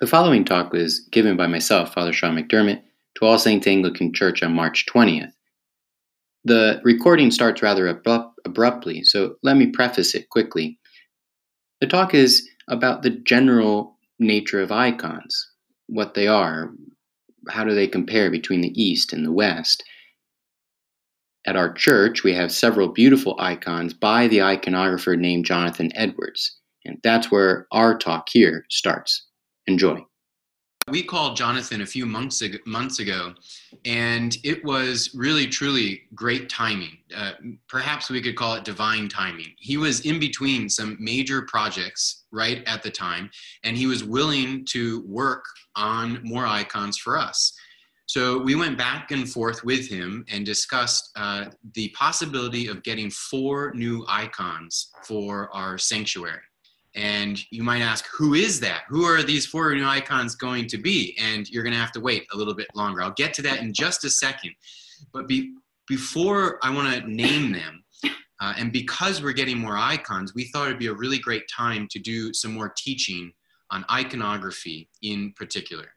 The following talk was given by myself, Father Sean McDermott, to All Saints Anglican Church on March 20th. The recording starts rather abrupt, abruptly, so let me preface it quickly. The talk is about the general nature of icons, what they are, how do they compare between the East and the West. At our church, we have several beautiful icons by the iconographer named Jonathan Edwards, and that's where our talk here starts. Enjoy. We called Jonathan a few months ago, months ago and it was really, truly great timing. Uh, perhaps we could call it divine timing. He was in between some major projects right at the time, and he was willing to work on more icons for us. So we went back and forth with him and discussed uh, the possibility of getting four new icons for our sanctuary. And you might ask, who is that? Who are these four new icons going to be? And you're going to have to wait a little bit longer. I'll get to that in just a second. But be, before I want to name them, uh, and because we're getting more icons, we thought it'd be a really great time to do some more teaching on iconography in particular.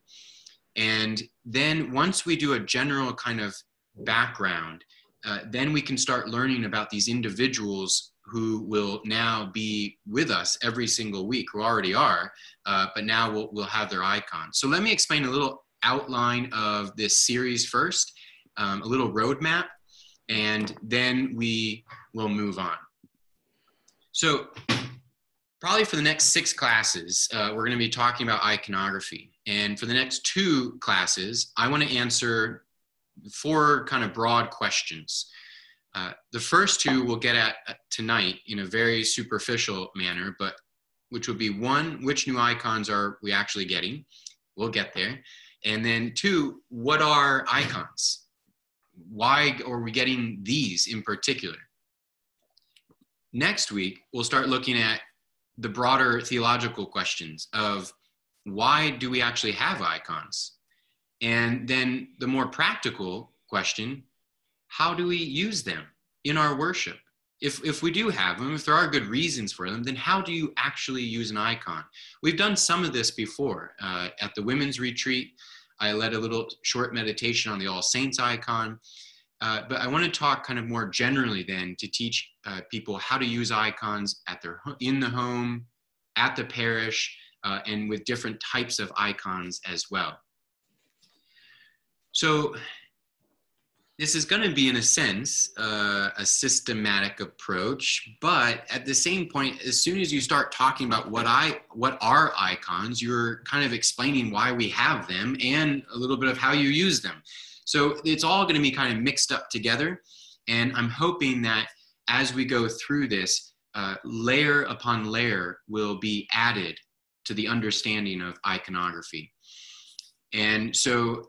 And then once we do a general kind of background, uh, then we can start learning about these individuals who will now be with us every single week, who already are, uh, but now we'll, we'll have their icon. So let me explain a little outline of this series first, um, a little roadmap, and then we will move on. So probably for the next six classes, uh, we're going to be talking about iconography. And for the next two classes, I want to answer four kind of broad questions. Uh, the first two we'll get at tonight in a very superficial manner, but which would be one, which new icons are we actually getting? We'll get there. And then two, what are icons? Why are we getting these in particular? Next week, we'll start looking at the broader theological questions of why do we actually have icons? And then the more practical question how do we use them in our worship? If, if we do have them, if there are good reasons for them, then how do you actually use an icon? We've done some of this before. Uh, at the women's retreat, I led a little short meditation on the All Saints icon. Uh, but I want to talk kind of more generally then to teach uh, people how to use icons at their in the home, at the parish, uh, and with different types of icons as well. So this is going to be in a sense uh, a systematic approach but at the same point as soon as you start talking about what i what are icons you're kind of explaining why we have them and a little bit of how you use them. So it's all going to be kind of mixed up together and i'm hoping that as we go through this uh, layer upon layer will be added to the understanding of iconography. And so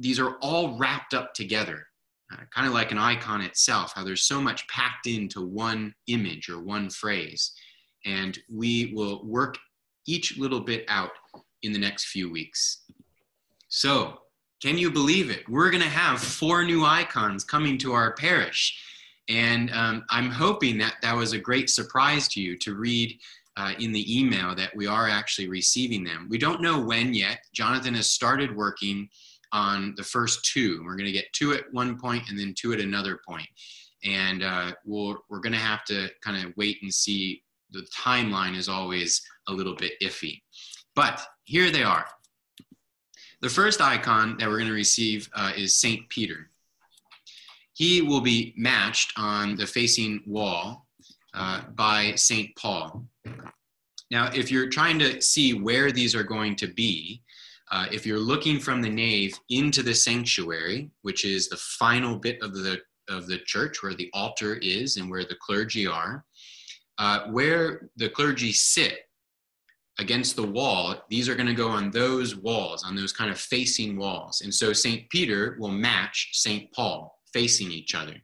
these are all wrapped up together, uh, kind of like an icon itself, how there's so much packed into one image or one phrase. And we will work each little bit out in the next few weeks. So, can you believe it? We're going to have four new icons coming to our parish. And um, I'm hoping that that was a great surprise to you to read uh, in the email that we are actually receiving them. We don't know when yet. Jonathan has started working on the first two. We're going to get two at one point and then two at another point. And uh, we'll, we're going to have to kind of wait and see. The timeline is always a little bit iffy. But here they are. The first icon that we're going to receive uh, is St. Peter. He will be matched on the facing wall uh, by St. Paul. Now, if you're trying to see where these are going to be, uh, if you're looking from the nave into the sanctuary, which is the final bit of the of the church where the altar is and where the clergy are, uh, where the clergy sit against the wall, these are going to go on those walls, on those kind of facing walls. And so St. Peter will match St. Paul facing each other.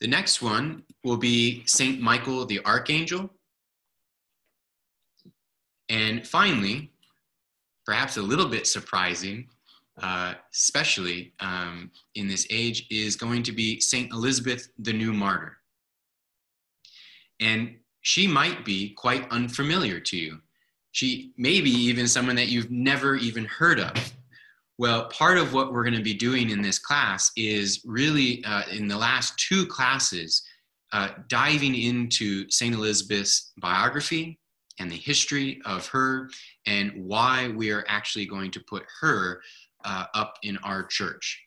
The next one will be St. Michael the Archangel. And finally, perhaps a little bit surprising, uh, especially um, in this age, is going to be St. Elizabeth, the new martyr. And she might be quite unfamiliar to you. She may be even someone that you've never even heard of. Well, part of what we're going to be doing in this class is really uh, in the last two classes, uh, diving into St. Elizabeth's biography and the history of her and why we are actually going to put her uh, up in our church.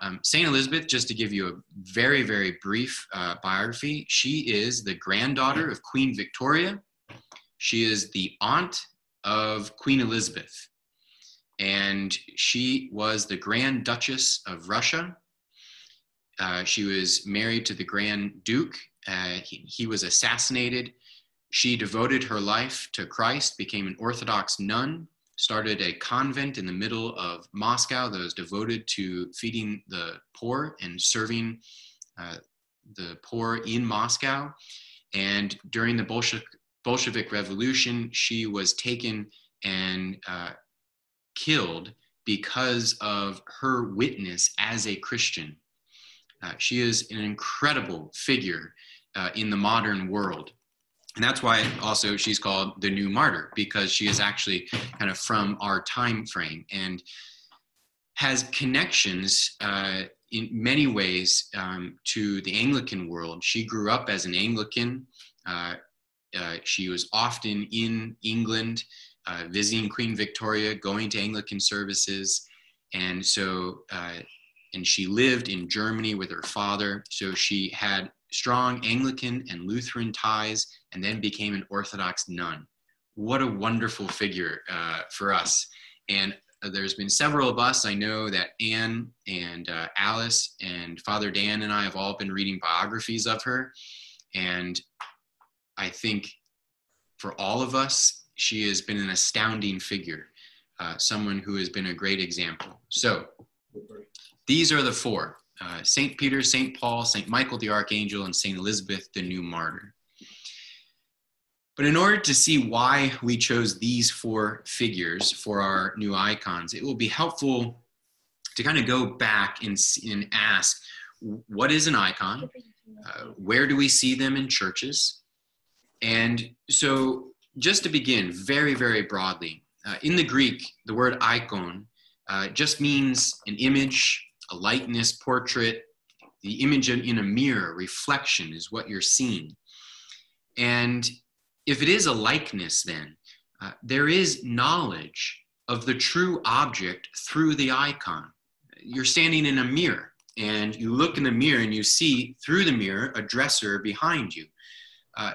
Um, St. Elizabeth, just to give you a very, very brief uh, biography, she is the granddaughter of Queen Victoria. She is the aunt of Queen Elizabeth. And she was the Grand Duchess of Russia. Uh, she was married to the Grand Duke. Uh, he, he was assassinated. She devoted her life to Christ, became an Orthodox nun, started a convent in the middle of Moscow that was devoted to feeding the poor and serving uh, the poor in Moscow. And during the Bolshevik, Bolshevik Revolution, she was taken and uh, killed because of her witness as a Christian. Uh, she is an incredible figure uh, in the modern world and that's why also she's called the new martyr because she is actually kind of from our time frame and has connections uh, in many ways um, to the anglican world. She grew up as an anglican. Uh, uh, she was often in england uh, visiting queen victoria going to anglican services. And so uh, and she lived in germany with her father. So she had strong Anglican and Lutheran ties, and then became an Orthodox nun. What a wonderful figure uh, for us. And uh, there's been several of us. I know that Anne and uh, Alice and Father Dan and I have all been reading biographies of her. And I think for all of us, she has been an astounding figure, uh, someone who has been a great example. So these are the four uh, St. Peter, St. Paul, St. Michael the Archangel, and St. Elizabeth the New Martyr. But in order to see why we chose these four figures for our new icons, it will be helpful to kind of go back and, and ask what is an icon? Uh, where do we see them in churches? And so, just to begin very, very broadly, uh, in the Greek, the word icon uh, just means an image, a likeness portrait, the image in a mirror, reflection is what you're seeing. And if it is a likeness, then uh, there is knowledge of the true object through the icon. You're standing in a mirror and you look in the mirror and you see through the mirror a dresser behind you. Uh,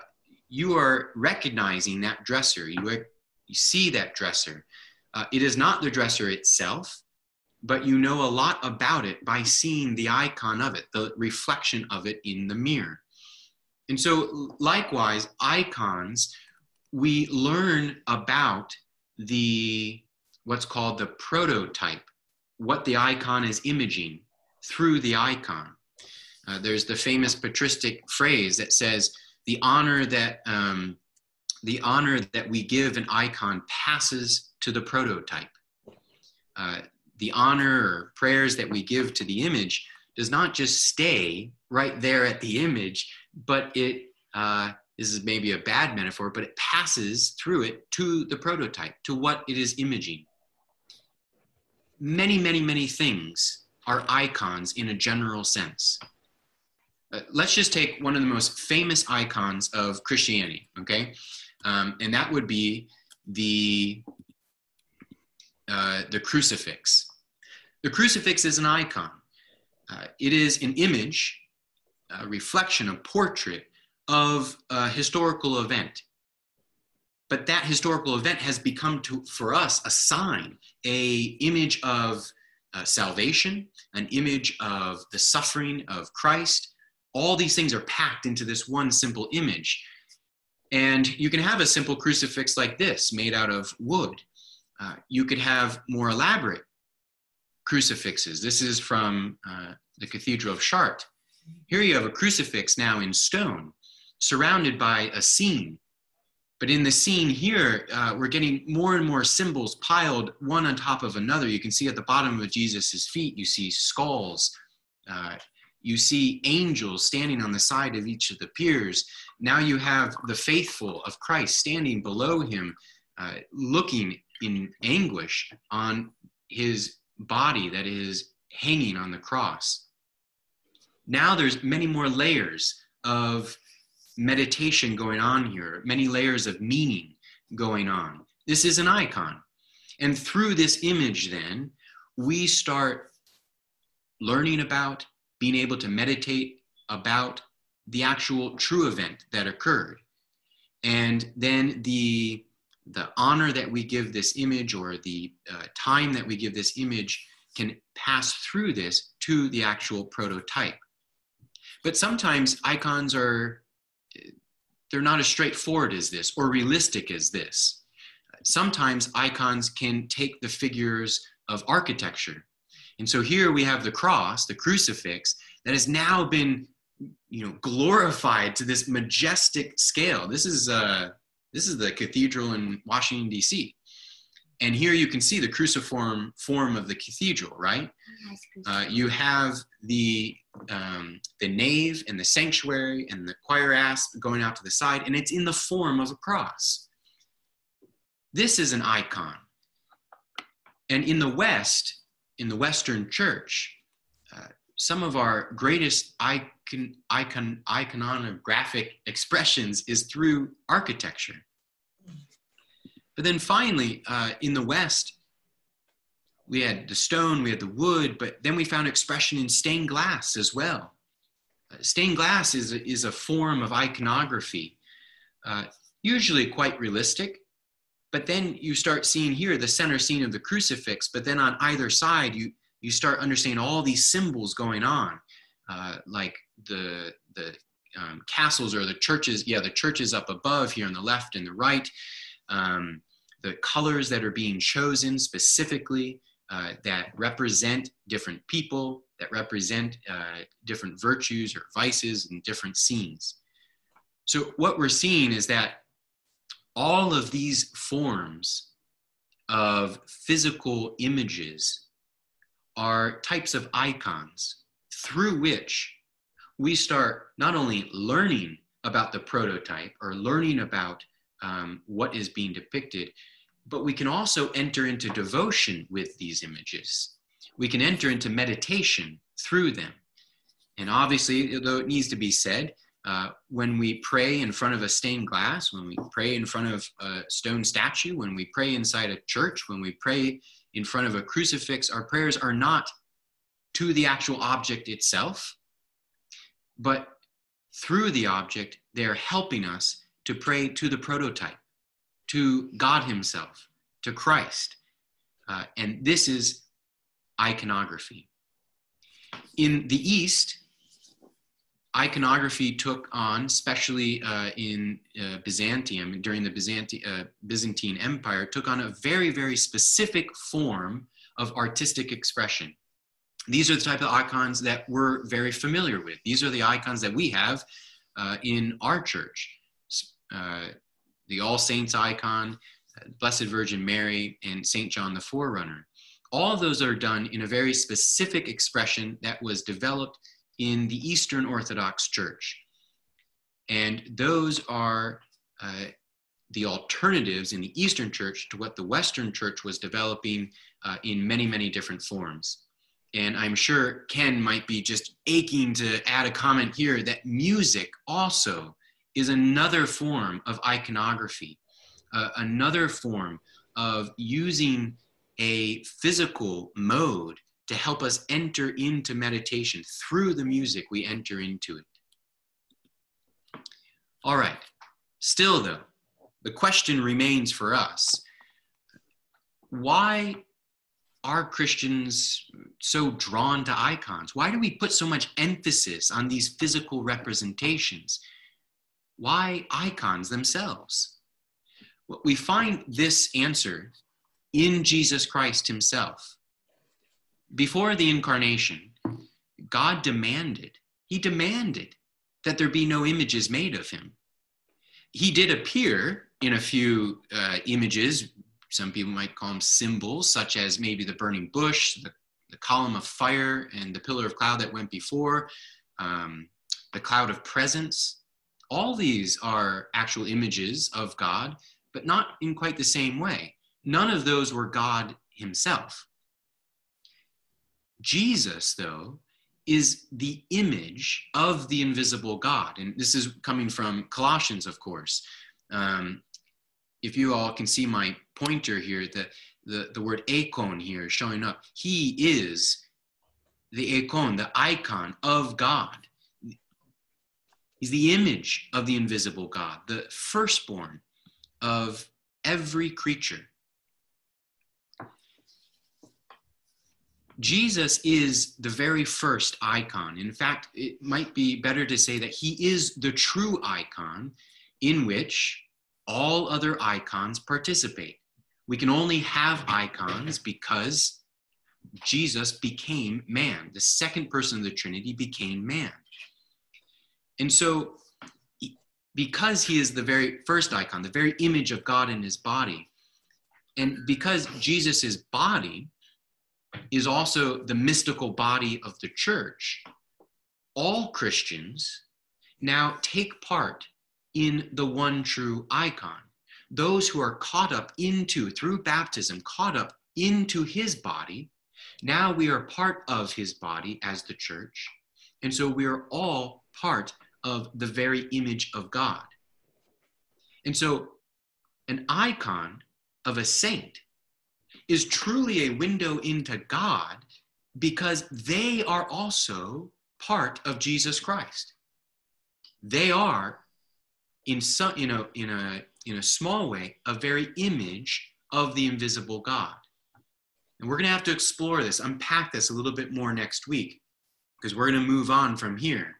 you are recognizing that dresser. You, you see that dresser. Uh, it is not the dresser itself, but you know a lot about it by seeing the icon of it, the reflection of it in the mirror. And so, likewise, icons, we learn about the what's called the prototype, what the icon is imaging through the icon. Uh, there's the famous patristic phrase that says, "The honor that um, the honor that we give an icon passes to the prototype." Uh, the honor or prayers that we give to the image does not just stay right there at the image, but it uh, this is maybe a bad metaphor, but it passes through it to the prototype, to what it is imaging. Many, many, many things are icons in a general sense. Uh, let's just take one of the most famous icons of Christianity, okay? Um, and that would be the uh, the crucifix. The crucifix is an icon. Uh, it is an image, a reflection, a portrait of a historical event. But that historical event has become to, for us a sign, a image of uh, salvation, an image of the suffering of Christ. All these things are packed into this one simple image. And you can have a simple crucifix like this, made out of wood. Uh, you could have more elaborate crucifixes. This is from uh, the Cathedral of Chartres. Here you have a crucifix now in stone, surrounded by a scene. But in the scene here, uh, we're getting more and more symbols piled one on top of another. You can see at the bottom of Jesus' feet, you see skulls. Uh, you see angels standing on the side of each of the piers. Now you have the faithful of Christ standing below him, uh, looking in anguish on his body that is hanging on the cross. Now there's many more layers of meditation going on here, many layers of meaning going on. This is an icon. And through this image, then, we start learning about, being able to meditate about the actual true event that occurred. And then the, the honor that we give this image or the uh, time that we give this image can pass through this to the actual prototype. But sometimes icons are, they're not as straightforward as this or realistic as this. Sometimes icons can take the figures of architecture. And so here we have the cross, the crucifix, that has now been you know glorified to this majestic scale this is uh this is the cathedral in washington d.c and here you can see the cruciform form of the cathedral right? Uh, you have the um, the nave and the sanctuary and the choir apse going out to the side and it's in the form of a cross. This is an icon. And in the west in the western church uh, some of our greatest icon, icon, iconographic expressions is through architecture. But then finally, uh, in the West, we had the stone, we had the wood, but then we found expression in stained glass as well. Uh, stained glass is is a form of iconography, uh, usually quite realistic. But then you start seeing here the center scene of the crucifix, but then on either side, you, you start understanding all these symbols going on, uh, like the the um, castles or the churches. Yeah, the churches up above here on the left and the right. Um, the colors that are being chosen specifically uh, that represent different people, that represent uh, different virtues or vices and different scenes. So what we're seeing is that all of these forms of physical images are types of icons through which we start not only learning about the prototype or learning about um, what is being depicted, but we can also enter into devotion with these images. We can enter into meditation through them. And obviously, though it needs to be said, uh, when we pray in front of a stained glass, when we pray in front of a stone statue, when we pray inside a church, when we pray in front of a crucifix, our prayers are not to the actual object itself, but through the object, they're helping us to pray to the prototype, to God Himself, to Christ. Uh, and this is iconography. In the East, iconography took on, especially uh, in uh, Byzantium, during the Byzanti- uh, Byzantine Empire, took on a very, very specific form of artistic expression. These are the type of icons that we're very familiar with. These are the icons that we have uh, in our church. Uh, the All Saints icon, Blessed Virgin Mary, and St. John the Forerunner. All of those are done in a very specific expression that was developed in the Eastern Orthodox Church. And those are uh, the alternatives in the Eastern Church to what the Western Church was developing uh, in many, many different forms. And I'm sure Ken might be just aching to add a comment here that music also is another form of iconography, uh, another form of using a physical mode to help us enter into meditation. Through the music, we enter into it. All right. Still, though, the question remains for us why are Christians so drawn to icons? Why do we put so much emphasis on these physical representations? Why icons themselves? Well, we find this answer in Jesus Christ himself before the incarnation, God demanded, He demanded that there be no images made of Him. He did appear in a few uh, images, some people might call them symbols, such as maybe the burning bush, the, the column of fire, and the pillar of cloud that went before, um, the cloud of presence. All these are actual images of God, but not in quite the same way. None of those were God himself. Jesus, though, is the image of the invisible God. And this is coming from Colossians, of course. Um, if you all can see my pointer here, the, the, the word icon here showing up, he is the icon, the icon of God. He's the image of the invisible God, the firstborn of every creature. Jesus is the very first icon. In fact, it might be better to say that he is the true icon in which all other icons participate. We can only have icons because Jesus became man. The second person of the Trinity became man. And so, because he is the very first icon, the very image of God in his body, and because Jesus' body is also the mystical body of the church, all Christians now take part in the one true icon. Those who are caught up into, through baptism, caught up into his body, now we are part of his body as the church. And so we are all part of the very image of God. And so an icon of a saint is truly a window into God because they are also part of Jesus Christ. They are, in some, in a in a small way, a very image of the invisible God. And we're going to have to explore this, unpack this a little bit more next week, because we're going to move on from here.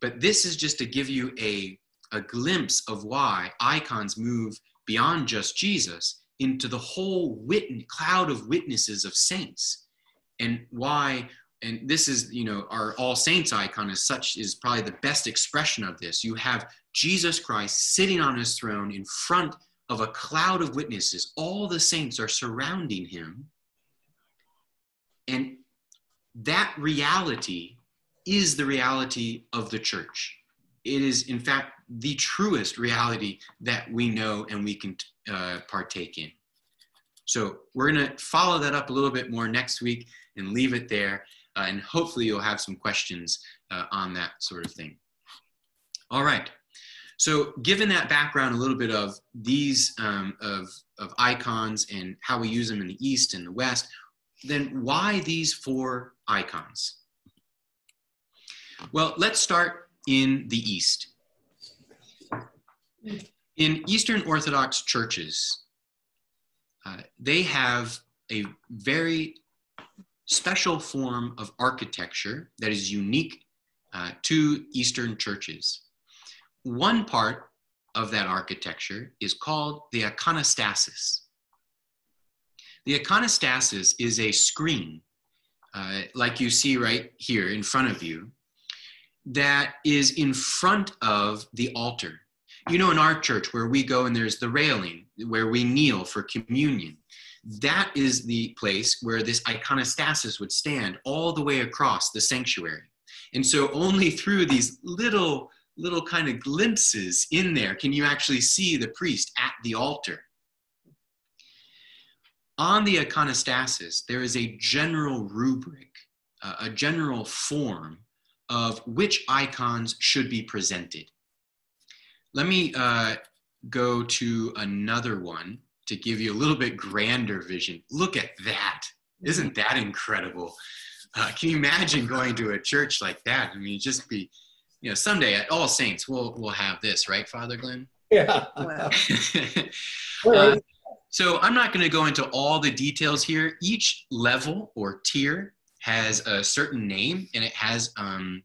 But this is just to give you a, a glimpse of why icons move beyond just Jesus into the whole cloud of witnesses of saints. And why and this is you know our all saints icon as such is probably the best expression of this. You have jesus christ sitting on his throne in front of a cloud of witnesses. All the saints are surrounding him. And that reality is the reality of the church it is in fact the truest reality that we know and we can uh, partake in so we're going to follow that up a little bit more next week and leave it there uh, and hopefully you'll have some questions uh, on that sort of thing. All right. So given that background, a little bit of these um, of, of icons and how we use them in the East and the West, then why these four icons? Well, let's start in the East. In Eastern Orthodox churches, uh, they have a very special form of architecture that is unique uh, to Eastern churches. One part of that architecture is called the iconostasis. The iconostasis is a screen, uh, like you see right here in front of you, that is in front of the altar. You know, in our church where we go and there's the railing where we kneel for communion, that is the place where this iconostasis would stand all the way across the sanctuary. And so only through these little, little kind of glimpses in there can you actually see the priest at the altar. On the iconostasis, there is a general rubric, uh, a general form of which icons should be presented. Let me uh, go to another one to give you a little bit grander vision. Look at that. Isn't that incredible? Uh, can you imagine going to a church like that? I mean, just be, you know, someday at All Saints, we'll, we'll have this, right, Father Glenn? Yeah. uh, so I'm not going to go into all the details here. Each level or tier has a certain name and it has um,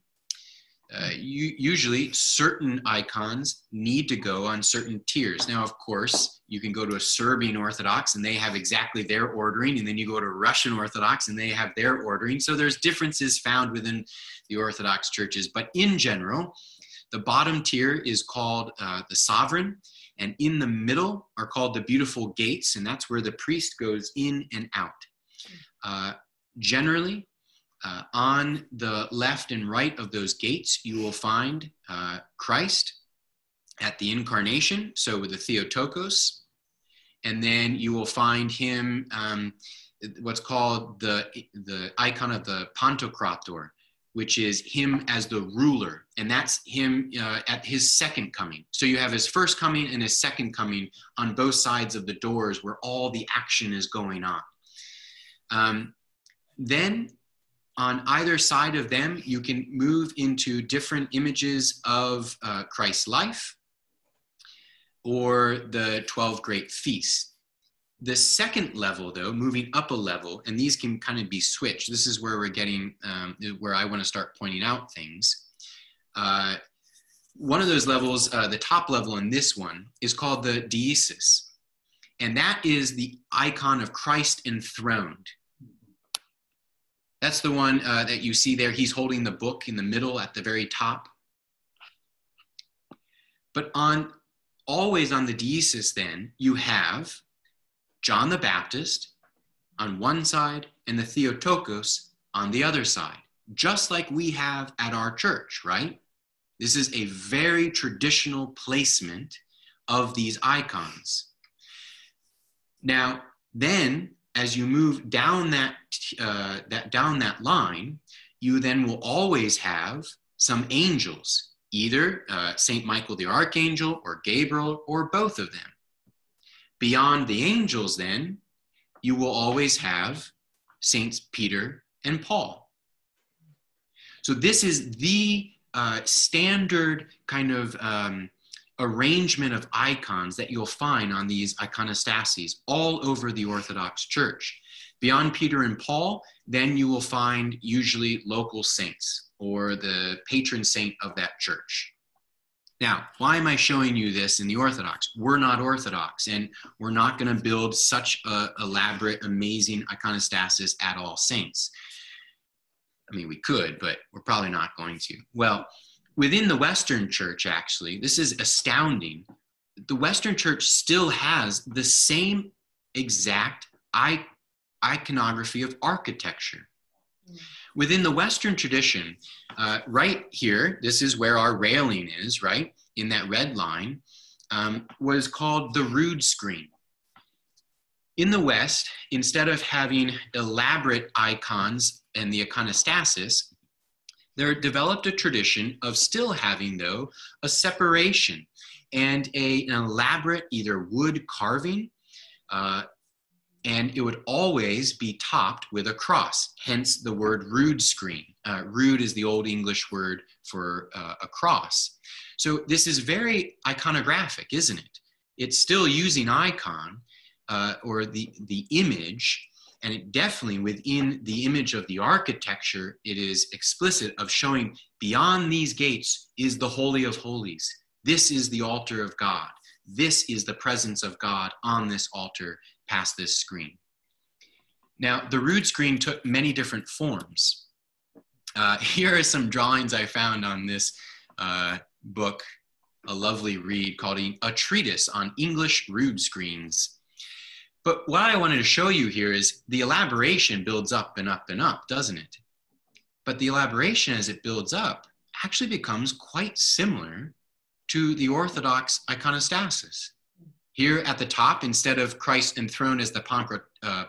uh, you, usually certain icons need to go on certain tiers. Now, of course, you can go to a Serbian Orthodox and they have exactly their ordering, and then you go to Russian Orthodox and they have their ordering. So there's differences found within the Orthodox churches, but in general, the bottom tier is called uh, the sovereign, and in the middle are called the beautiful gates, and that's where the priest goes in and out. Uh, generally, uh, on the left and right of those gates, you will find uh, Christ at the incarnation, so with the Theotokos. And then you will find him, um, what's called the, the icon of the Pantocrator, which is him as the ruler. And that's him uh, at his second coming. So you have his first coming and his second coming on both sides of the doors where all the action is going on. Um, then on either side of them, you can move into different images of uh, Christ's life or the 12 great feasts. The second level, though, moving up a level, and these can kind of be switched. This is where we're getting, um, where I want to start pointing out things. Uh, one of those levels, uh, the top level in this one, is called the deesis. And that is the icon of Christ enthroned. That's the one uh, that you see there. He's holding the book in the middle at the very top. But on always on the deesis, then you have John the Baptist on one side and the Theotokos on the other side, just like we have at our church, right? This is a very traditional placement of these icons. Now, then as you move down that, uh, that down that line, you then will always have some angels, either uh, Saint Michael the Archangel or Gabriel or both of them. Beyond the angels, then, you will always have Saints Peter and Paul. So this is the uh, standard kind of um, arrangement of icons that you'll find on these iconostases all over the Orthodox Church. Beyond Peter and Paul, then you will find usually local saints or the patron saint of that church. Now, why am I showing you this in the Orthodox? We're not Orthodox, and we're not going to build such a elaborate, amazing iconostasis at all saints. I mean, we could, but we're probably not going to. Well, within the Western church, actually, this is astounding. The Western church still has the same exact iconography of architecture. Within the Western tradition, uh, right here, this is where our railing is, right, in that red line, um, was called the rood screen. In the West, instead of having elaborate icons and the iconostasis, there developed a tradition of still having, though, a separation and a, an elaborate either wood carving, uh, and it would always be topped with a cross, hence the word rood screen. Uh, rood is the Old English word for uh, a cross. So this is very iconographic, isn't it? It's still using icon uh, or the, the image and it definitely within the image of the architecture it is explicit of showing beyond these gates is the holy of holies. This is the altar of god. This is the presence of god on this altar past this screen. Now the rood screen took many different forms. Uh, here are some drawings i found on this uh, book a lovely read called a treatise on english rood screens but what I wanted to show you here is the elaboration builds up and up and up, doesn't it? But the elaboration as it builds up actually becomes quite similar to the Orthodox iconostasis. Here at the top, instead of Christ enthroned as the uh,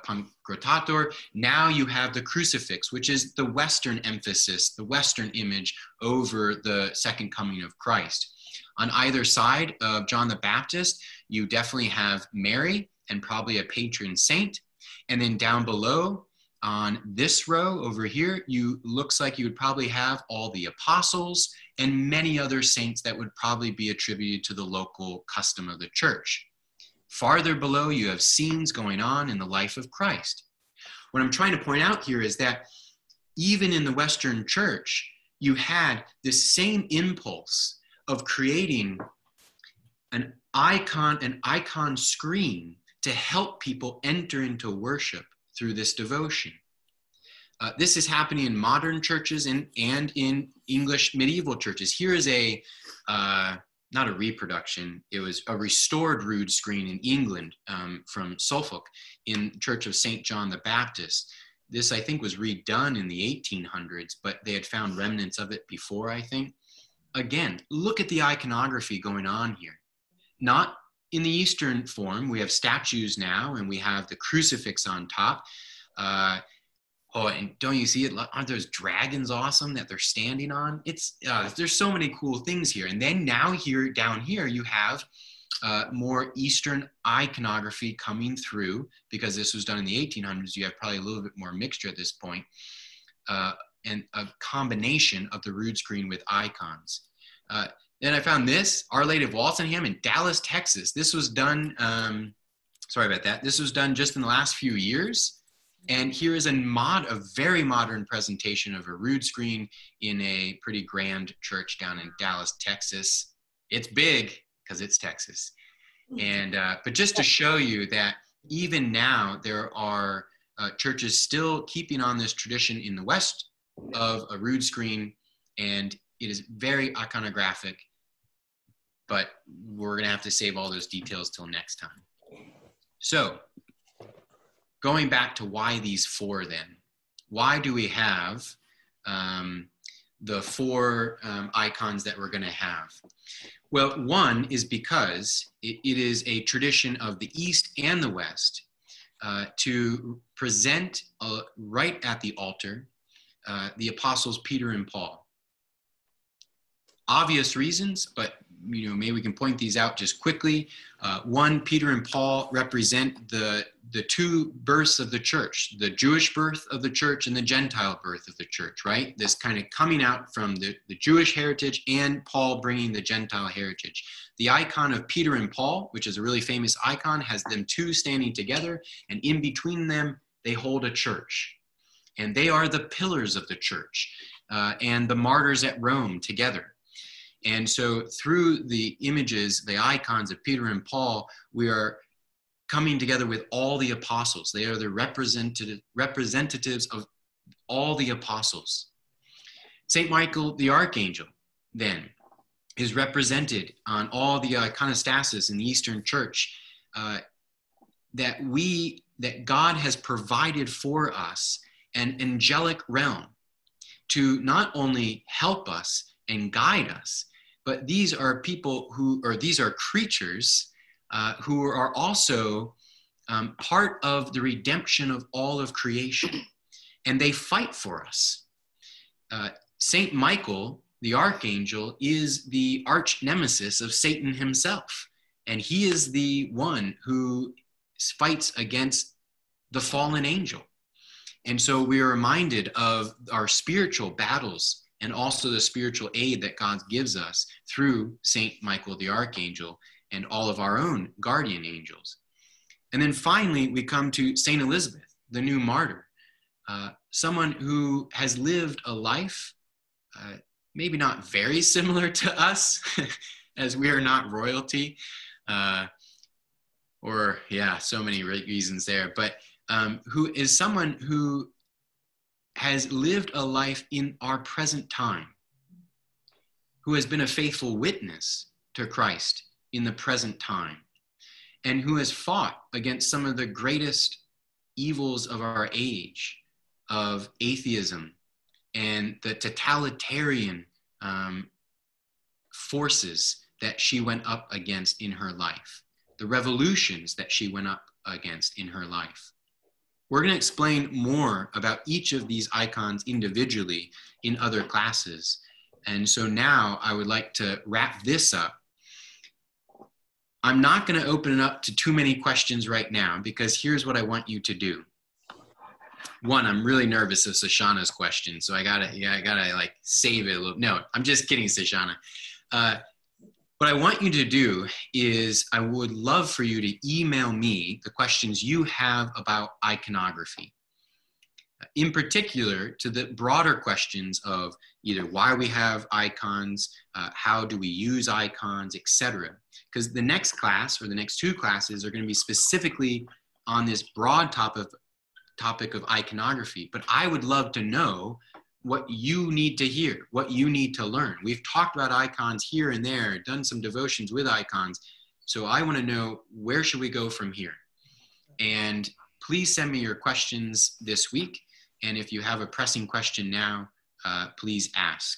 now you have the crucifix, which is the Western emphasis, the Western image over the second coming of Christ. On either side of John the Baptist, you definitely have Mary, and probably a patron saint. And then down below on this row over here, you looks like you would probably have all the apostles and many other saints that would probably be attributed to the local custom of the church. Farther below, you have scenes going on in the life of Christ. What I'm trying to point out here is that even in the Western church, you had this same impulse of creating an icon, an icon screen to help people enter into worship through this devotion. Uh, this is happening in modern churches and, and in English medieval churches. Here is a, uh, not a reproduction, it was a restored rood screen in England um, from Suffolk in Church of St. John the Baptist. this, I think, was redone in the 1800s, but they had found remnants of it before, I think. Again, look at the iconography going on here. Not in the Eastern form, we have statues now and we have the crucifix on top. Uh, oh, and don't you see it? Aren't those dragons awesome that they're standing on? It's uh, there's so many cool things here. And then now here down here you have uh, more Eastern iconography coming through because this was done in the 1800s. You have probably a little bit more mixture at this point, uh, and a combination of the rood screen with icons. Then I found this Our Lady of Walsingham in Dallas, Texas. This was done. Um, sorry about that. This was done just in the last few years. And here is a mod, a very modern presentation of a rood screen in a pretty grand church down in Dallas, Texas. It's big because it's Texas. And uh, but just to show you that even now there are uh, churches still keeping on this tradition in the West of a rood screen, and it is very iconographic. But we're gonna have to save all those details till next time. So going back to why these four then, why do we have um, the four um, icons that we're going to have? Well, one is because it, it is a tradition of the East and the West uh, to present uh, right at the altar uh, the apostles Peter and Paul. Obvious reasons, but you know, maybe we can point these out just quickly. Uh, one, Peter and Paul represent the, the two births of the church, the Jewish birth of the church and the Gentile birth of the church, right? This kind of coming out from the, the Jewish heritage and Paul bringing the Gentile heritage. The icon of Peter and Paul, which is a really famous icon, has them two standing together, and in between them, they hold a church. And they are the pillars of the church uh, and the martyrs at Rome together. And so through the images, the icons of Peter and Paul, we are coming together with all the apostles. They are the representative, representatives of all the apostles. St. Michael the Archangel, then, is represented on all the iconostasis in the Eastern Church uh, that we, that God has provided for us an angelic realm to not only help us and guide us, but these are people who, or these are creatures uh, who are also um, part of the redemption of all of creation. And they fight for us. Uh, Saint Michael, the archangel, is the arch nemesis of Satan himself. And he is the one who fights against the fallen angel. And so we are reminded of our spiritual battles and also the spiritual aid that God gives us through Saint Michael the Archangel and all of our own guardian angels. And then finally, we come to Saint Elizabeth, the new martyr, uh, someone who has lived a life uh, maybe not very similar to us, as we are not royalty, uh, or yeah, so many reasons there, but um, who is someone who has lived a life in our present time, who has been a faithful witness to Christ in the present time, and who has fought against some of the greatest evils of our age of atheism and the totalitarian um, forces that she went up against in her life, the revolutions that she went up against in her life. We're going to explain more about each of these icons individually in other classes. And so now I would like to wrap this up. I'm not going to open it up to too many questions right now because here's what I want you to do. One, I'm really nervous of Sashana's question, so I gotta, yeah, I gotta like save it a little. No, I'm just kidding, Sashana. Uh, what I want you to do is, I would love for you to email me the questions you have about iconography. In particular, to the broader questions of either why we have icons, uh, how do we use icons, etc. Because the next class or the next two classes are going to be specifically on this broad topic, topic of iconography. But I would love to know what you need to hear, what you need to learn. We've talked about icons here and there, done some devotions with icons. So I want to know where should we go from here? And please send me your questions this week. And if you have a pressing question now, uh, please ask,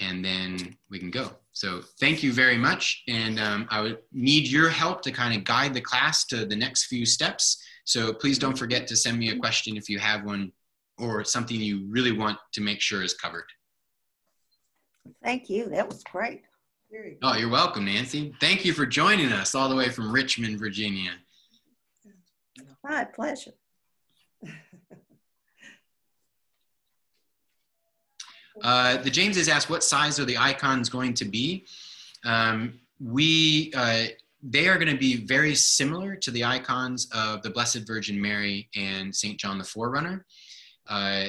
and then we can go. So thank you very much. And um, I would need your help to kind of guide the class to the next few steps. So please don't forget to send me a question if you have one or something you really want to make sure is covered. Thank you. That was great. Oh, you're welcome, Nancy. Thank you for joining us all the way from Richmond, Virginia. My pleasure. Uh, the Jameses asked, what size are the icons going to be? Um, we, uh, they are going to be very similar to the icons of the Blessed Virgin Mary and St. John the Forerunner. Uh,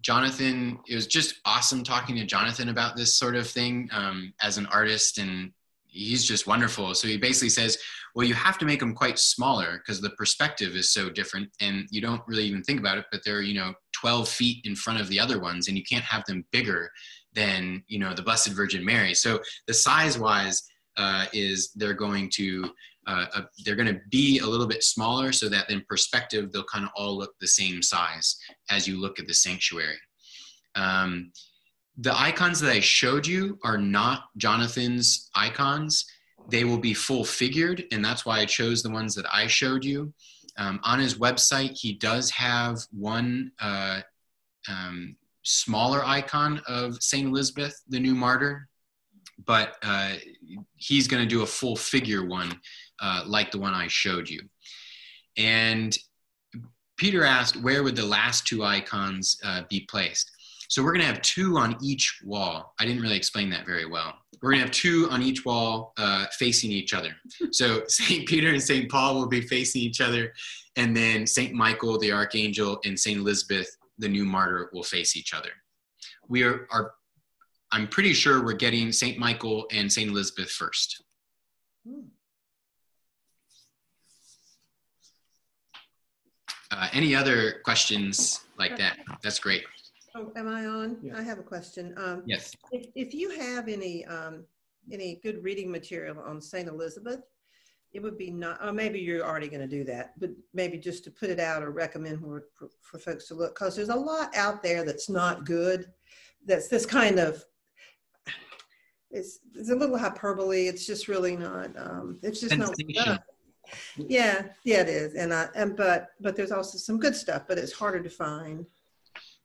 Jonathan, it was just awesome talking to Jonathan about this sort of thing um, as an artist, and he's just wonderful. So he basically says, well, you have to make them quite smaller because the perspective is so different, and you don't really even think about it, but they're you know 12 feet in front of the other ones, and you can't have them bigger than you know the Blessed Virgin Mary. So the size wise uh, is they're going to uh, uh, they're going to be a little bit smaller so that in perspective they'll kind of all look the same size as you look at the sanctuary. Um, the icons that I showed you are not Jonathan's icons. They will be full figured, and that's why I chose the ones that I showed you. Um, on his website, he does have one uh, um, smaller icon of St. Elizabeth, the new martyr, but uh, he's going to do a full figure one uh, like the one I showed you. And Peter asked, where would the last two icons uh, be placed? So we're going to have two on each wall. I didn't really explain that very well. We're going to have two on each wall uh, facing each other. So St. Peter and St. Paul will be facing each other, and then St. Michael, the archangel, and St. Elizabeth, the new martyr, will face each other. We are, are I'm pretty sure we're getting St. Michael and St. Elizabeth first. Hmm. Uh, any other questions like that? That's great. Oh, am I on? Yeah. I have a question. Um, yes. If, if, you have any um, any good reading material on Saint Elizabeth, it would be not. Or maybe you're already going to do that, but maybe just to put it out or recommend for, for, for folks to look because there's a lot out there that's not good. That's this kind of. It's, it's a little hyperbole. It's just really not. Um, it's just not yeah yeah it is. And i and but but there's also some good stuff but it's harder to find.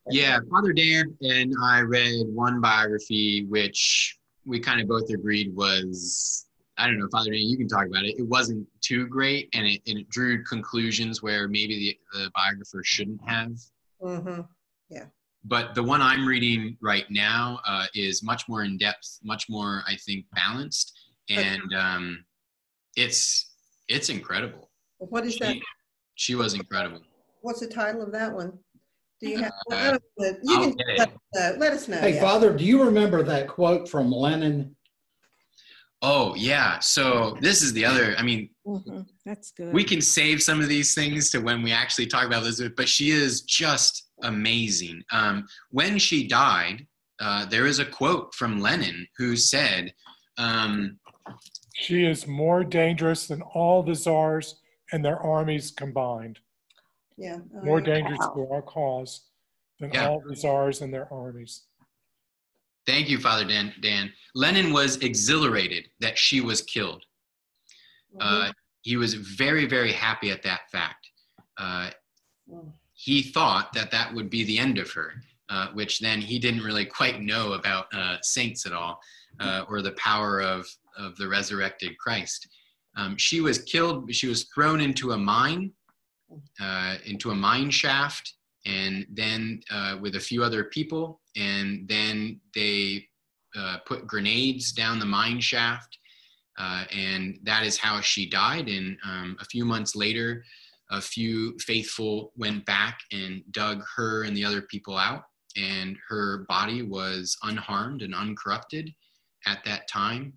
Yeah father dan and i read one biography which we kind of both agreed was i don't know father dan you can talk about it. It wasn't too great and it, and it drew conclusions where maybe the, the biographer shouldn't have. Mm-hmm. yeah. But the one i'm reading right now uh, is much more in depth much more i think balanced. And um, it's it's incredible. What is she, that? She was incredible. What's the title of that one? Do you have? Uh, you can let, uh, let, us know. Hey, yeah. Father, do you remember that quote from Lenin? Oh yeah. So this is the other. I mean, mm-hmm. that's good. We can save some of these things to when we actually talk about Elizabeth, but she is just amazing. Um, when she died, uh, there is a quote from Lenin who said, um, she is more dangerous than all the czars and their armies combined. Yeah. More dangerous wow. to our cause than yeah. all the czars and their armies. Thank you, Father Dan. Dan. Lenin was exhilarated that she was killed. Mm-hmm. Uh, he was very, very happy at that fact. Uh, mm. He thought that that would be the end of her, uh, which then he didn't really quite know about uh, saints at all, uh, or the power of of the resurrected Christ. Um, she was killed, she was thrown into a mine, uh, into a mine shaft, and then uh, with a few other people, and then they uh, put grenades down the mine shaft, uh, and that is how she died. And um, a few months later, a few faithful went back and dug her and the other people out, and her body was unharmed and uncorrupted at that time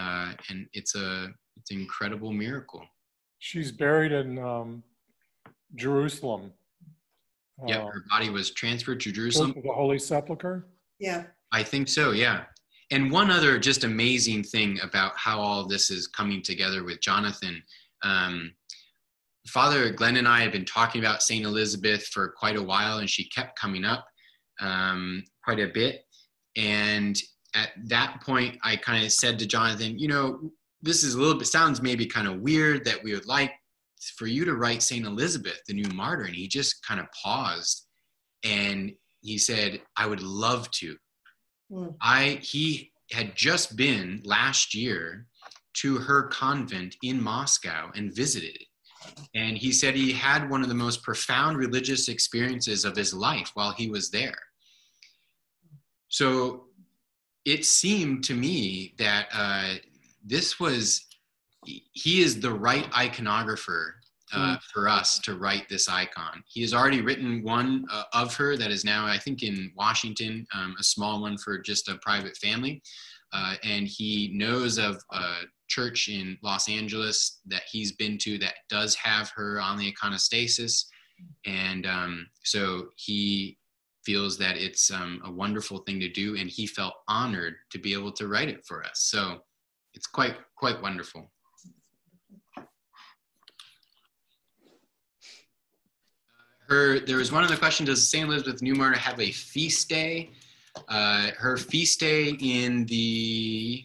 uh, and it's a it's an incredible miracle. She's buried in um, Jerusalem. Yeah, uh, her body was transferred to Jerusalem. To the Holy Sepulchre. Yeah, I think so. Yeah, and one other just amazing thing about how all this is coming together with Jonathan. Um, Father Glenn and I have been talking about St. Elizabeth for quite a while, and she kept coming up um, quite a bit. And at that point, I kind of said to Jonathan, you know, this is a little bit, sounds maybe kind of weird that we would like for you to write St. Elizabeth, the new martyr. And he just kind of paused and he said, I would love to. Mm. I, he had just been last year to her convent in Moscow and visited it. And he said he had one of the most profound religious experiences of his life while he was there. So it seemed to me that uh, this was, he is the right iconographer uh, for us to write this icon. He has already written one uh, of her that is now, I think, in Washington, um, a small one for just a private family. Uh, and he knows of a church in Los Angeles that he's been to that does have her on the iconostasis. And um, so he feels that it's um, a wonderful thing to do, and he felt honored to be able to write it for us. So it's quite quite wonderful. Her, there was one other question: Does Saint Elizabeth Newmartyr have a feast day? Uh, her feast day in the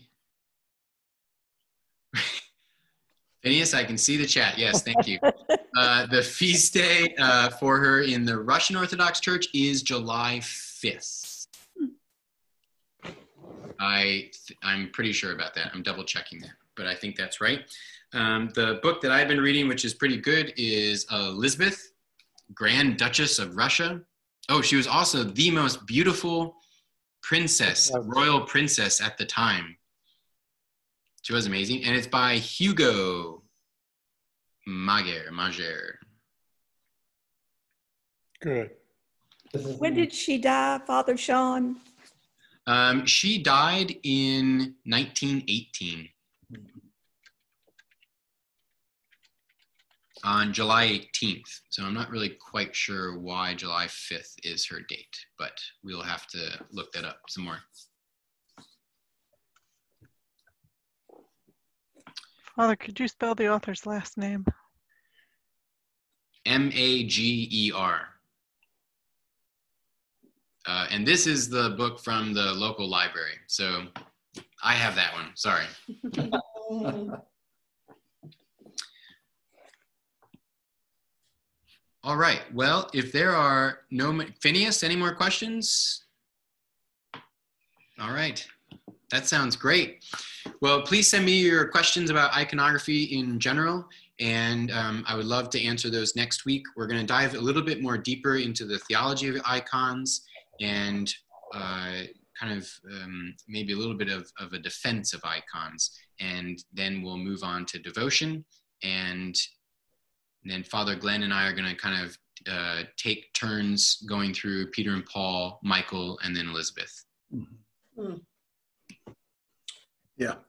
Phineas, I can see the chat. Yes, thank you. Uh, the feast day uh, for her in the Russian Orthodox Church is July 5th. I, I'm pretty sure about that. I'm double checking that, but I think that's right. Um, the book that I've been reading, which is pretty good, is Elizabeth, Grand Duchess of Russia. Oh, she was also the most beautiful princess, royal princess at the time. She was amazing. And it's by Hugo Mager. Mager. Good. When did she die, Father Sean? Um, she died in 1918 on July 18th. So I'm not really quite sure why July 5th is her date, but we'll have to look that up some more. Father, could you spell the author's last name? M A G E R. Uh, and this is the book from the local library. So I have that one. Sorry. All right. Well, if there are no, Phineas, any more questions? All right. That sounds great. Well, please send me your questions about iconography in general, and um, I would love to answer those next week. We're going to dive a little bit more deeper into the theology of icons and uh, kind of um, maybe a little bit of, of a defense of icons. And then we'll move on to devotion. And then Father Glenn and I are going to kind of uh, take turns going through Peter and Paul, Michael, and then Elizabeth. Yeah,